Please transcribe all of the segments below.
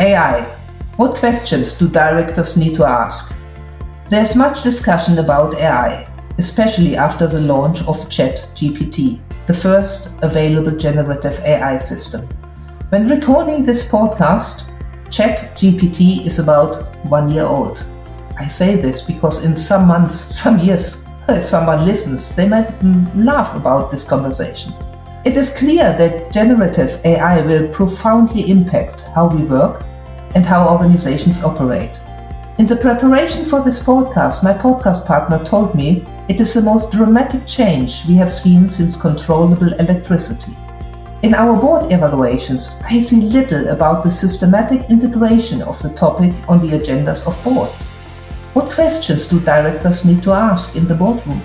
AI. What questions do directors need to ask? There's much discussion about AI, especially after the launch of ChatGPT, the first available generative AI system. When recording this podcast, ChatGPT is about one year old. I say this because in some months, some years, if someone listens, they might laugh about this conversation. It is clear that generative AI will profoundly impact how we work and how organizations operate. In the preparation for this podcast, my podcast partner told me it is the most dramatic change we have seen since controllable electricity. In our board evaluations, I see little about the systematic integration of the topic on the agendas of boards. What questions do directors need to ask in the boardroom?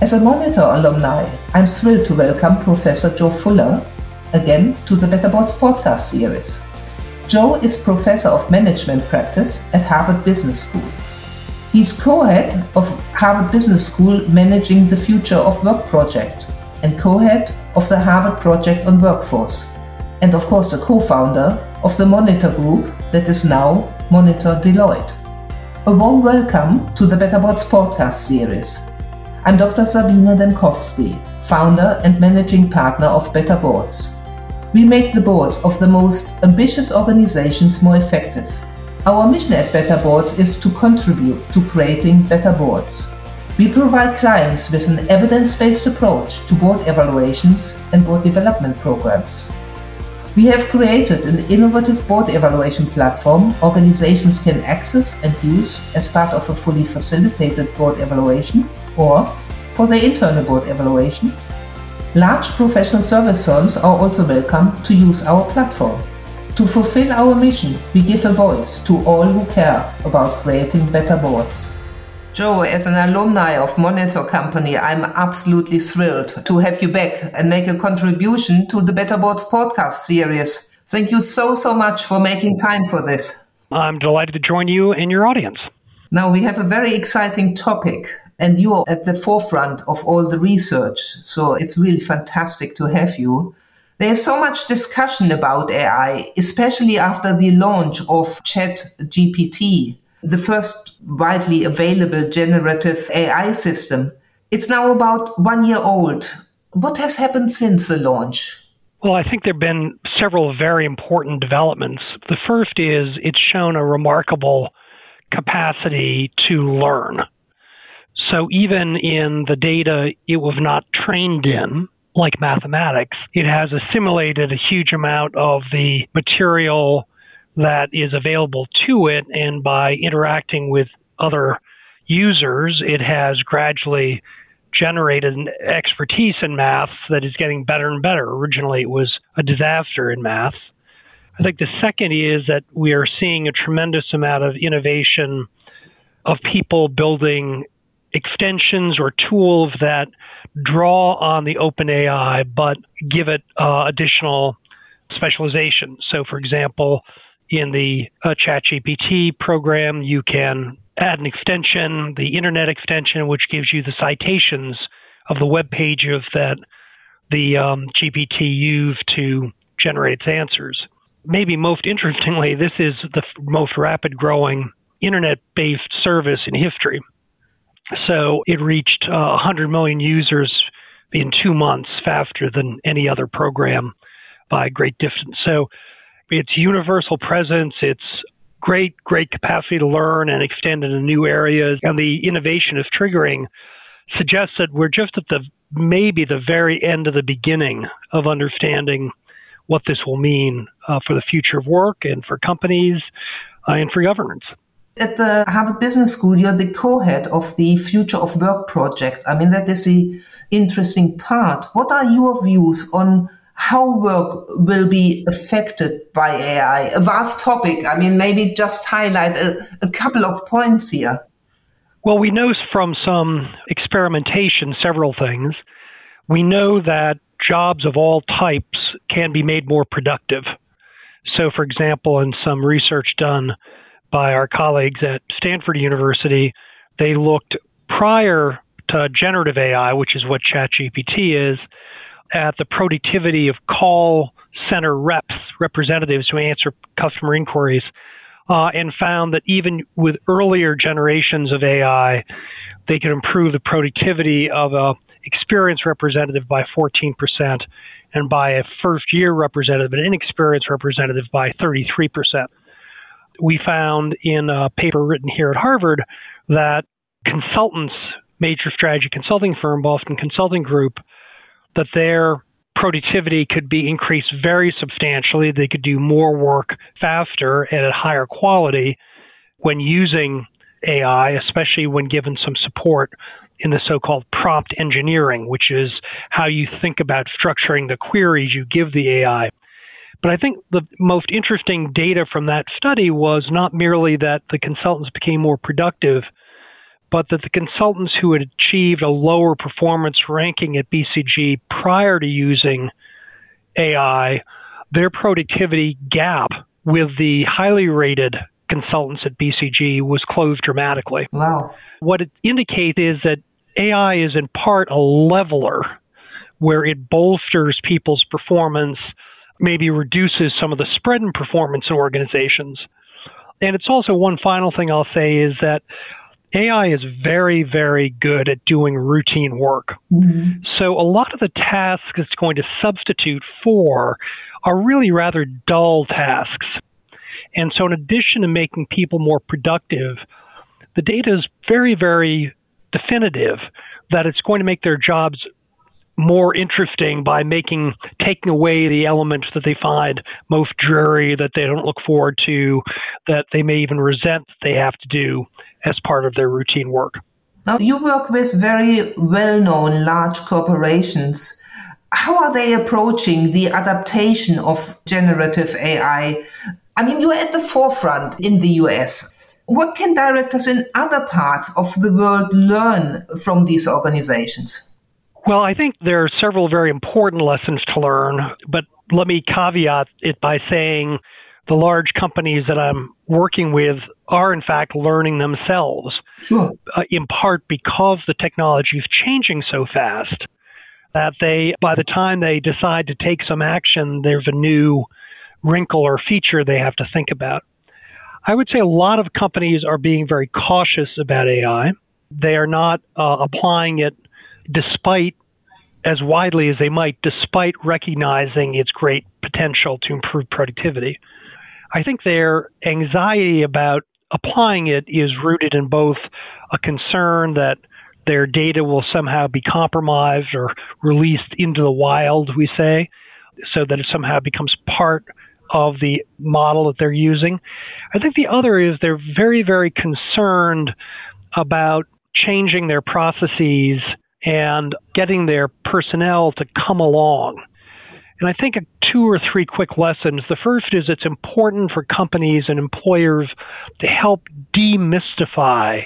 As a Monitor alumni, I'm thrilled to welcome Professor Joe Fuller again to the Better Boards podcast series. Joe is Professor of Management Practice at Harvard Business School. He's co head of Harvard Business School Managing the Future of Work project and co head of the Harvard Project on Workforce, and of course, the co founder of the Monitor Group that is now Monitor Deloitte. A warm welcome to the Better Boards podcast series. I'm Dr. Sabine Dembkowski, founder and managing partner of Better Boards we make the boards of the most ambitious organizations more effective. Our mission at Better Boards is to contribute to creating better boards. We provide clients with an evidence based approach to board evaluations and board development programs. We have created an innovative board evaluation platform organizations can access and use as part of a fully facilitated board evaluation or for their internal board evaluation Large professional service firms are also welcome to use our platform. To fulfill our mission, we give a voice to all who care about creating better boards. Joe, as an alumni of Monitor Company, I'm absolutely thrilled to have you back and make a contribution to the Better Boards podcast series. Thank you so, so much for making time for this. I'm delighted to join you and your audience. Now, we have a very exciting topic and you are at the forefront of all the research. So it's really fantastic to have you. There's so much discussion about AI, especially after the launch of ChatGPT, the first widely available generative AI system. It's now about one year old. What has happened since the launch? Well, I think there have been several very important developments. The first is it's shown a remarkable capacity to learn. So even in the data it was not trained in, like mathematics, it has assimilated a huge amount of the material that is available to it. And by interacting with other users, it has gradually generated an expertise in math that is getting better and better. Originally, it was a disaster in math. I think the second is that we are seeing a tremendous amount of innovation of people building extensions or tools that draw on the OpenAI but give it uh, additional specialization. So, for example, in the uh, ChatGPT program, you can add an extension, the Internet extension, which gives you the citations of the web pages that the um, GPT used to generate its answers. Maybe most interestingly, this is the f- most rapid growing internet based service in history. So it reached uh, 100 million users in two months faster than any other program by a great distance. So it's universal presence, it's great, great capacity to learn and extend into new areas, and the innovation of triggering suggests that we're just at the maybe the very end of the beginning of understanding what this will mean uh, for the future of work and for companies uh, and for governments at the Harvard Business School, you're the co-head of the Future of Work project. I mean, that is the interesting part. What are your views on how work will be affected by AI? A vast topic. I mean, maybe just highlight a, a couple of points here. Well, we know from some experimentation several things. We know that jobs of all types can be made more productive. So, for example, in some research done by our colleagues at Stanford University. They looked prior to generative AI, which is what ChatGPT is, at the productivity of call center reps, representatives who answer customer inquiries, uh, and found that even with earlier generations of AI, they could improve the productivity of a experienced representative by 14% and by a first year representative, an inexperienced representative by 33%. We found in a paper written here at Harvard that consultants, major strategy consulting firm, Boston Consulting Group, that their productivity could be increased very substantially. They could do more work faster and at higher quality when using AI, especially when given some support in the so called prompt engineering, which is how you think about structuring the queries you give the AI. But I think the most interesting data from that study was not merely that the consultants became more productive, but that the consultants who had achieved a lower performance ranking at BCG prior to using AI, their productivity gap with the highly rated consultants at BCG was closed dramatically. Wow. What it indicates is that AI is in part a leveler where it bolsters people's performance, maybe reduces some of the spread in performance in organizations. And it's also one final thing I'll say is that AI is very, very good at doing routine work. Mm-hmm. So a lot of the tasks it's going to substitute for are really rather dull tasks. And so, in addition to making people more productive, the data is very, very definitive that it's going to make their jobs more interesting by making taking away the elements that they find most dreary, that they don't look forward to, that they may even resent that they have to do as part of their routine work. Now, you work with very well known large corporations. How are they approaching the adaptation of generative AI? I mean, you're at the forefront in the US. What can directors in other parts of the world learn from these organizations? Well, I think there are several very important lessons to learn, but let me caveat it by saying the large companies that I'm working with are, in fact, learning themselves, sure. uh, in part because the technology is changing so fast that they, by the time they decide to take some action, there's a new wrinkle or feature they have to think about. I would say a lot of companies are being very cautious about AI. They are not uh, applying it despite as widely as they might, despite recognizing its great potential to improve productivity. I think their anxiety about applying it is rooted in both a concern that their data will somehow be compromised or released into the wild, we say, so that it somehow becomes part of the model that they're using. I think the other is they're very, very concerned about changing their processes and getting their personnel to come along. And I think two or three quick lessons. The first is it's important for companies and employers to help demystify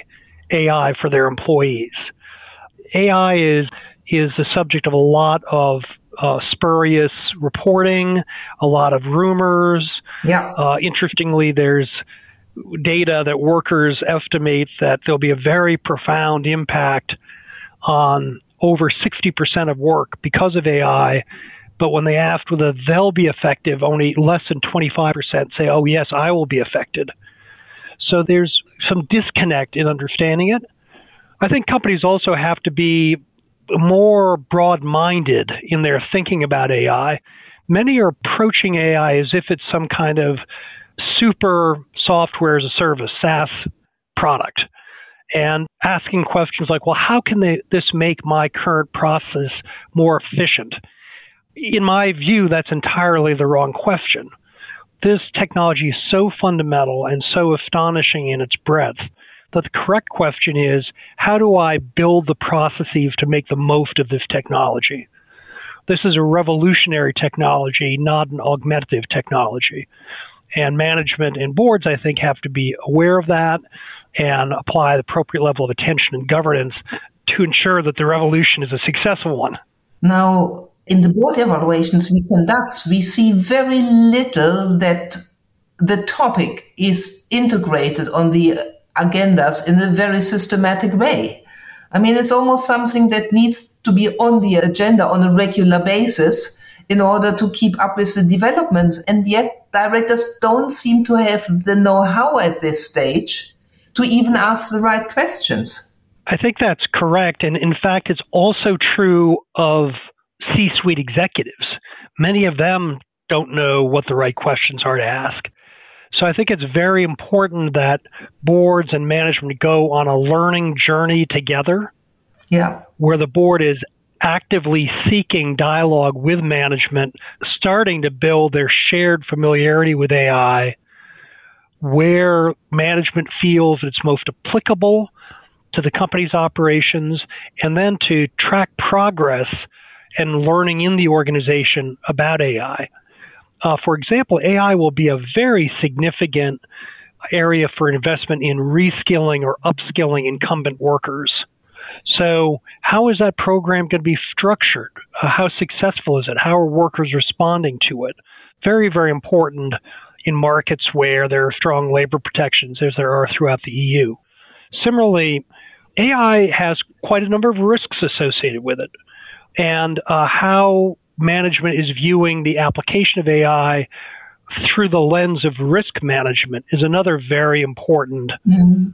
AI for their employees. AI is is the subject of a lot of uh, spurious reporting, a lot of rumors. Yeah. Uh, interestingly, there's data that workers estimate that there'll be a very profound impact on over 60% of work because of AI. But when they asked whether they'll be effective, only less than 25% say, oh, yes, I will be affected. So there's some disconnect in understanding it. I think companies also have to be more broad minded in their thinking about AI. Many are approaching AI as if it's some kind of super software as a service, SaaS product, and asking questions like, well, how can they, this make my current process more efficient? In my view, that's entirely the wrong question. This technology is so fundamental and so astonishing in its breadth that the correct question is how do I build the processes to make the most of this technology? This is a revolutionary technology, not an augmentative technology. And management and boards, I think, have to be aware of that and apply the appropriate level of attention and governance to ensure that the revolution is a successful one. Now, in the board evaluations we conduct, we see very little that the topic is integrated on the agendas in a very systematic way. I mean, it's almost something that needs to be on the agenda on a regular basis in order to keep up with the developments. And yet directors don't seem to have the know-how at this stage to even ask the right questions. I think that's correct. And in fact, it's also true of C suite executives. Many of them don't know what the right questions are to ask. So I think it's very important that boards and management go on a learning journey together. Yeah. Where the board is actively seeking dialogue with management, starting to build their shared familiarity with AI, where management feels it's most applicable to the company's operations, and then to track progress and learning in the organization about AI. Uh, for example, AI will be a very significant area for investment in reskilling or upskilling incumbent workers. So, how is that program going to be structured? Uh, how successful is it? How are workers responding to it? Very, very important in markets where there are strong labor protections, as there are throughout the EU. Similarly, AI has quite a number of risks associated with it. And uh, how management is viewing the application of AI through the lens of risk management is another very important mm-hmm.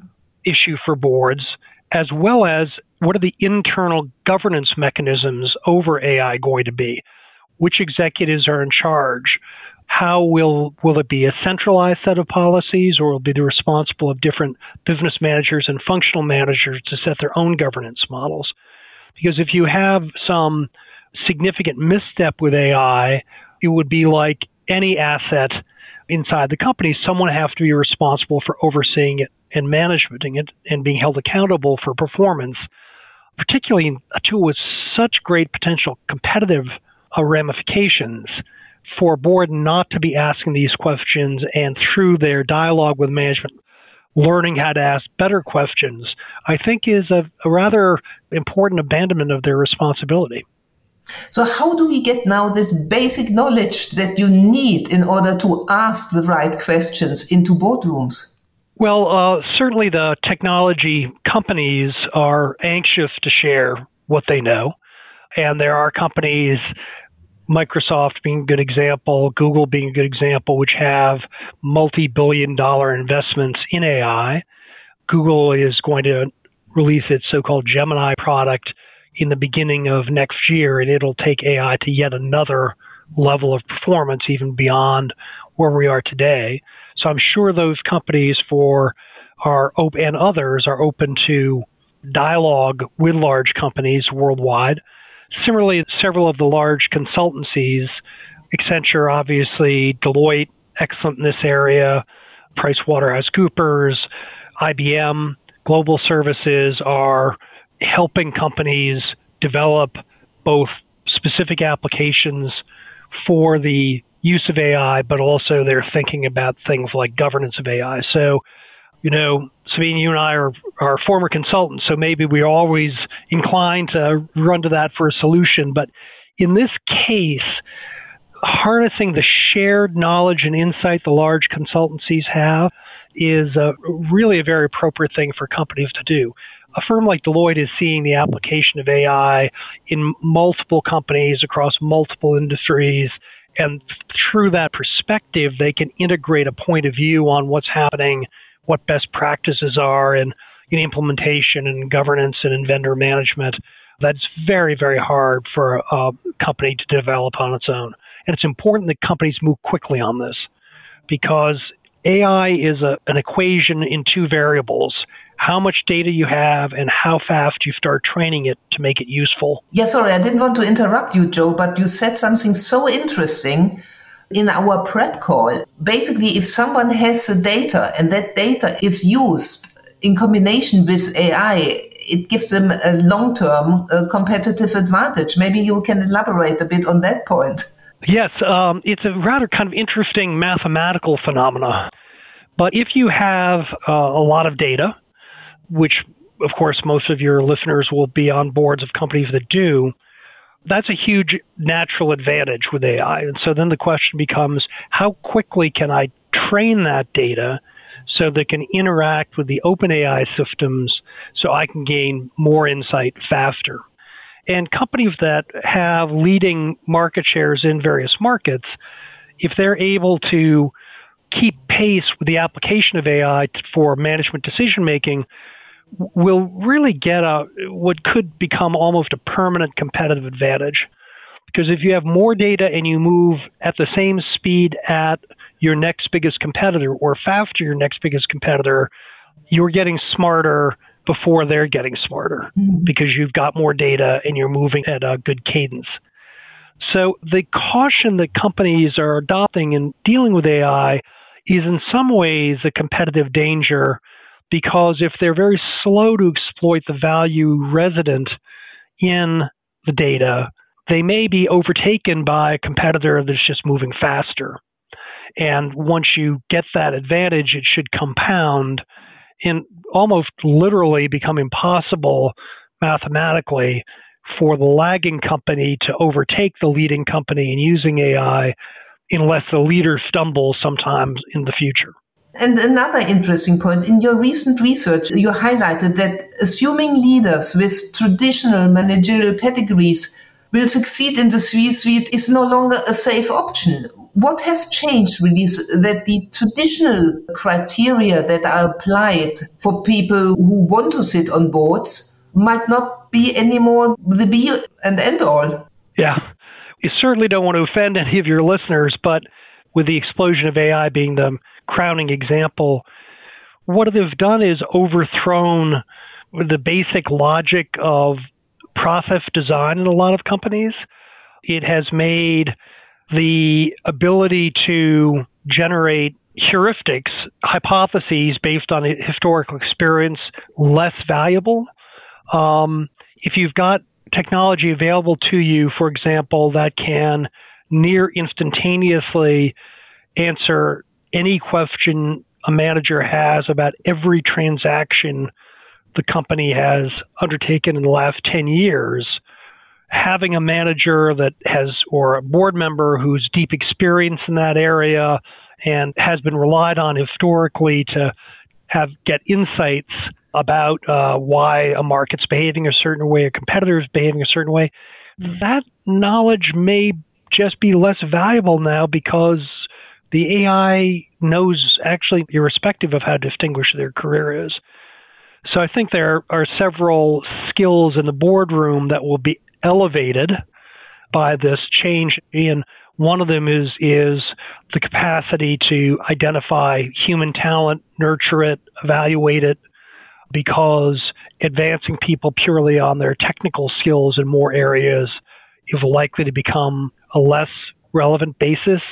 issue for boards, as well as what are the internal governance mechanisms over AI going to be? Which executives are in charge? How will will it be a centralized set of policies, or will it be the responsible of different business managers and functional managers to set their own governance models? Because if you have some significant misstep with AI, it would be like any asset inside the company. Someone has to be responsible for overseeing it and managing it and being held accountable for performance, particularly a tool with such great potential competitive uh, ramifications for board not to be asking these questions and through their dialogue with management learning how to ask better questions, I think is a, a rather important abandonment of their responsibility. So, how do we get now this basic knowledge that you need in order to ask the right questions into boardrooms? Well, uh, certainly the technology companies are anxious to share what they know. And there are companies, Microsoft being a good example, Google being a good example, which have multi billion dollar investments in AI. Google is going to release its so called Gemini product in the beginning of next year, and it'll take AI to yet another level of performance, even beyond where we are today. So I'm sure those companies for are open and others are open to dialogue with large companies worldwide. Similarly, several of the large consultancies, Accenture, obviously, Deloitte, excellent in this area, PricewaterhouseCoopers, IBM, Global Services are helping companies develop both specific applications for the use of AI, but also they're thinking about things like governance of AI. So, you know, Sabine, you and I are, are former consultants, so maybe we're always inclined to run to that for a solution. But in this case, harnessing the shared knowledge and insight the large consultancies have is a, really a very appropriate thing for companies to do a firm like Deloitte is seeing the application of AI in multiple companies across multiple industries. And through that perspective, they can integrate a point of view on what's happening, what best practices are in, in implementation and governance and in vendor management. That's very, very hard for a company to develop on its own. And it's important that companies move quickly on this because AI is a, an equation in two variables how much data you have and how fast you start training it to make it useful. Yeah, sorry, I didn't want to interrupt you, Joe, but you said something so interesting in our prep call. Basically, if someone has the data and that data is used in combination with AI, it gives them a long term uh, competitive advantage. Maybe you can elaborate a bit on that point. Yes, um, it's a rather kind of interesting mathematical phenomena. But if you have uh, a lot of data, which of course most of your listeners will be on boards of companies that do, that's a huge natural advantage with AI. And so then the question becomes how quickly can I train that data so that can interact with the open AI systems so I can gain more insight faster? And companies that have leading market shares in various markets, if they're able to keep pace with the application of AI for management decision making, will really get a what could become almost a permanent competitive advantage. Because if you have more data and you move at the same speed at your next biggest competitor or faster your next biggest competitor, you're getting smarter before they're getting smarter mm-hmm. because you've got more data and you're moving at a good cadence. So the caution that companies are adopting in dealing with AI is in some ways a competitive danger because if they're very slow to exploit the value resident in the data, they may be overtaken by a competitor that's just moving faster. And once you get that advantage, it should compound and almost literally become impossible mathematically for the lagging company to overtake the leading company in using AI unless the leader stumbles sometimes in the future. And another interesting point in your recent research, you highlighted that assuming leaders with traditional managerial pedigrees will succeed in the C suite is no longer a safe option. What has changed really that the traditional criteria that are applied for people who want to sit on boards might not be anymore the be and end all? Yeah. You certainly don't want to offend any of your listeners, but with the explosion of AI being the crowning example, what they've done is overthrown the basic logic of process design in a lot of companies. It has made the ability to generate heuristics, hypotheses based on historical experience, less valuable. Um, if you've got technology available to you, for example, that can near instantaneously answer any question a manager has about every transaction the company has undertaken in the last 10 years, having a manager that has, or a board member who's deep experience in that area and has been relied on historically to have get insights about uh, why a market's behaving a certain way, a competitor is behaving a certain way, that knowledge may just be less valuable now because the AI knows actually, irrespective of how distinguished their career is. So I think there are several skills in the boardroom that will be elevated by this change. And one of them is is the capacity to identify human talent, nurture it, evaluate it, because advancing people purely on their technical skills in more areas is likely to become a less relevant basis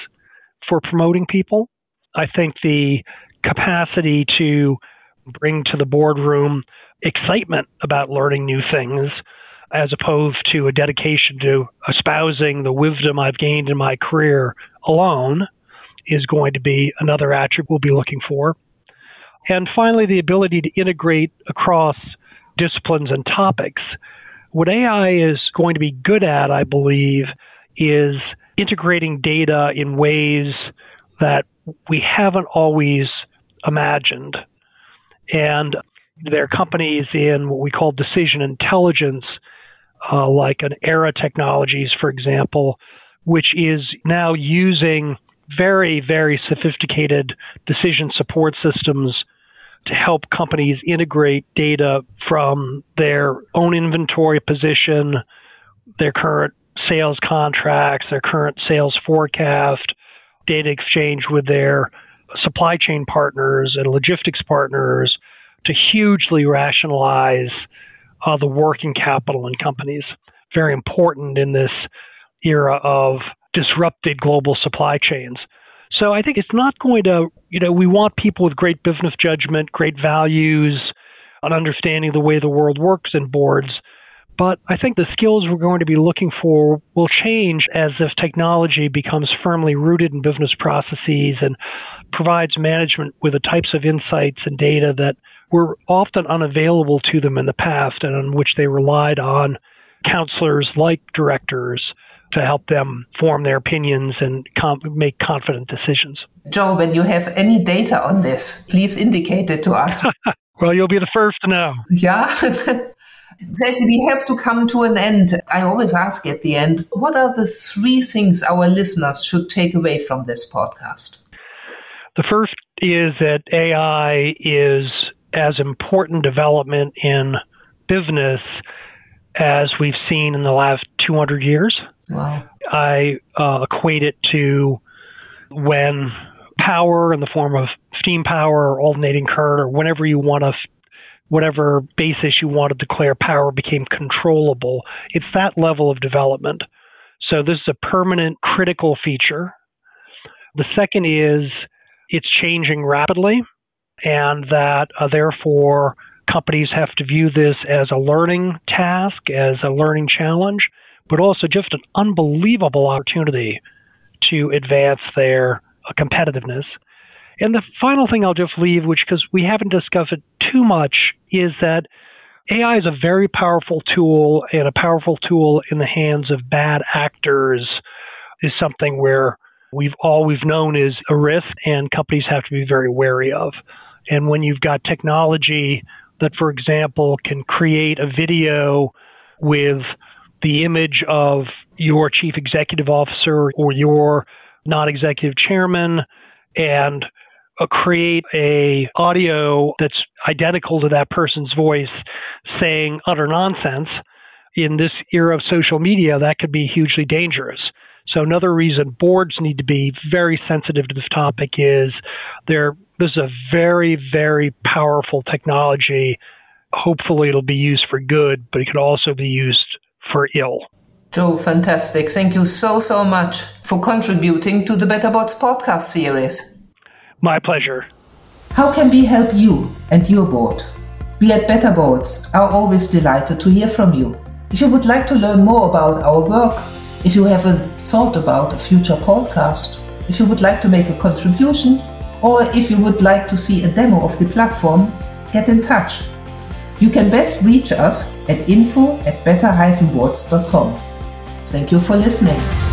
for promoting people. I think the capacity to bring to the boardroom excitement about learning new things as opposed to a dedication to espousing the wisdom I've gained in my career alone is going to be another attribute we'll be looking for. And finally, the ability to integrate across disciplines and topics. What AI is going to be good at, I believe, is integrating data in ways that we haven't always imagined. And there are companies in what we call decision intelligence, uh, like an Aera Technologies, for example, which is now using very, very sophisticated decision support systems to help companies integrate data from their own inventory position, their current sales contracts, their current sales forecast, data exchange with their supply chain partners and logistics partners to hugely rationalize uh, the working capital in companies. Very important in this era of disrupted global supply chains. So I think it's not going to, you know, we want people with great business judgment, great values, an understanding of the way the world works in boards. But I think the skills we're going to be looking for will change as this technology becomes firmly rooted in business processes and provides management with the types of insights and data that were often unavailable to them in the past and on which they relied on counselors like directors to help them form their opinions and com- make confident decisions. Joe, when you have any data on this, please indicate it to us. well, you'll be the first to know. Yeah. Sadly, we have to come to an end. I always ask at the end, what are the three things our listeners should take away from this podcast? The first is that AI is as important development in business as we've seen in the last 200 years. Wow. I uh, equate it to when power in the form of steam power or alternating current or whenever you want to whatever basis you want to declare power became controllable. It's that level of development. So this is a permanent critical feature. The second is it's changing rapidly, and that uh, therefore companies have to view this as a learning task, as a learning challenge, but also just an unbelievable opportunity to advance their uh, competitiveness. And the final thing I'll just leave, which because we haven't discussed it too much, is that AI is a very powerful tool, and a powerful tool in the hands of bad actors is something where we've all we've known is a risk, and companies have to be very wary of. And when you've got technology that, for example, can create a video with the image of your chief executive officer or your non-executive chairman and Uh, create a audio that's identical to that person's voice saying utter nonsense in this era of social media that could be hugely dangerous so another reason boards need to be very sensitive to this topic is there this is a very very powerful technology hopefully it'll be used for good but it could also be used for ill Joe, fantastic. Thank you so, so much for contributing to the Better Boards podcast series. My pleasure. How can we help you and your board? We at Better Boards are always delighted to hear from you. If you would like to learn more about our work, if you have a thought about a future podcast, if you would like to make a contribution, or if you would like to see a demo of the platform, get in touch. You can best reach us at info at better-boards.com. Thank you for listening.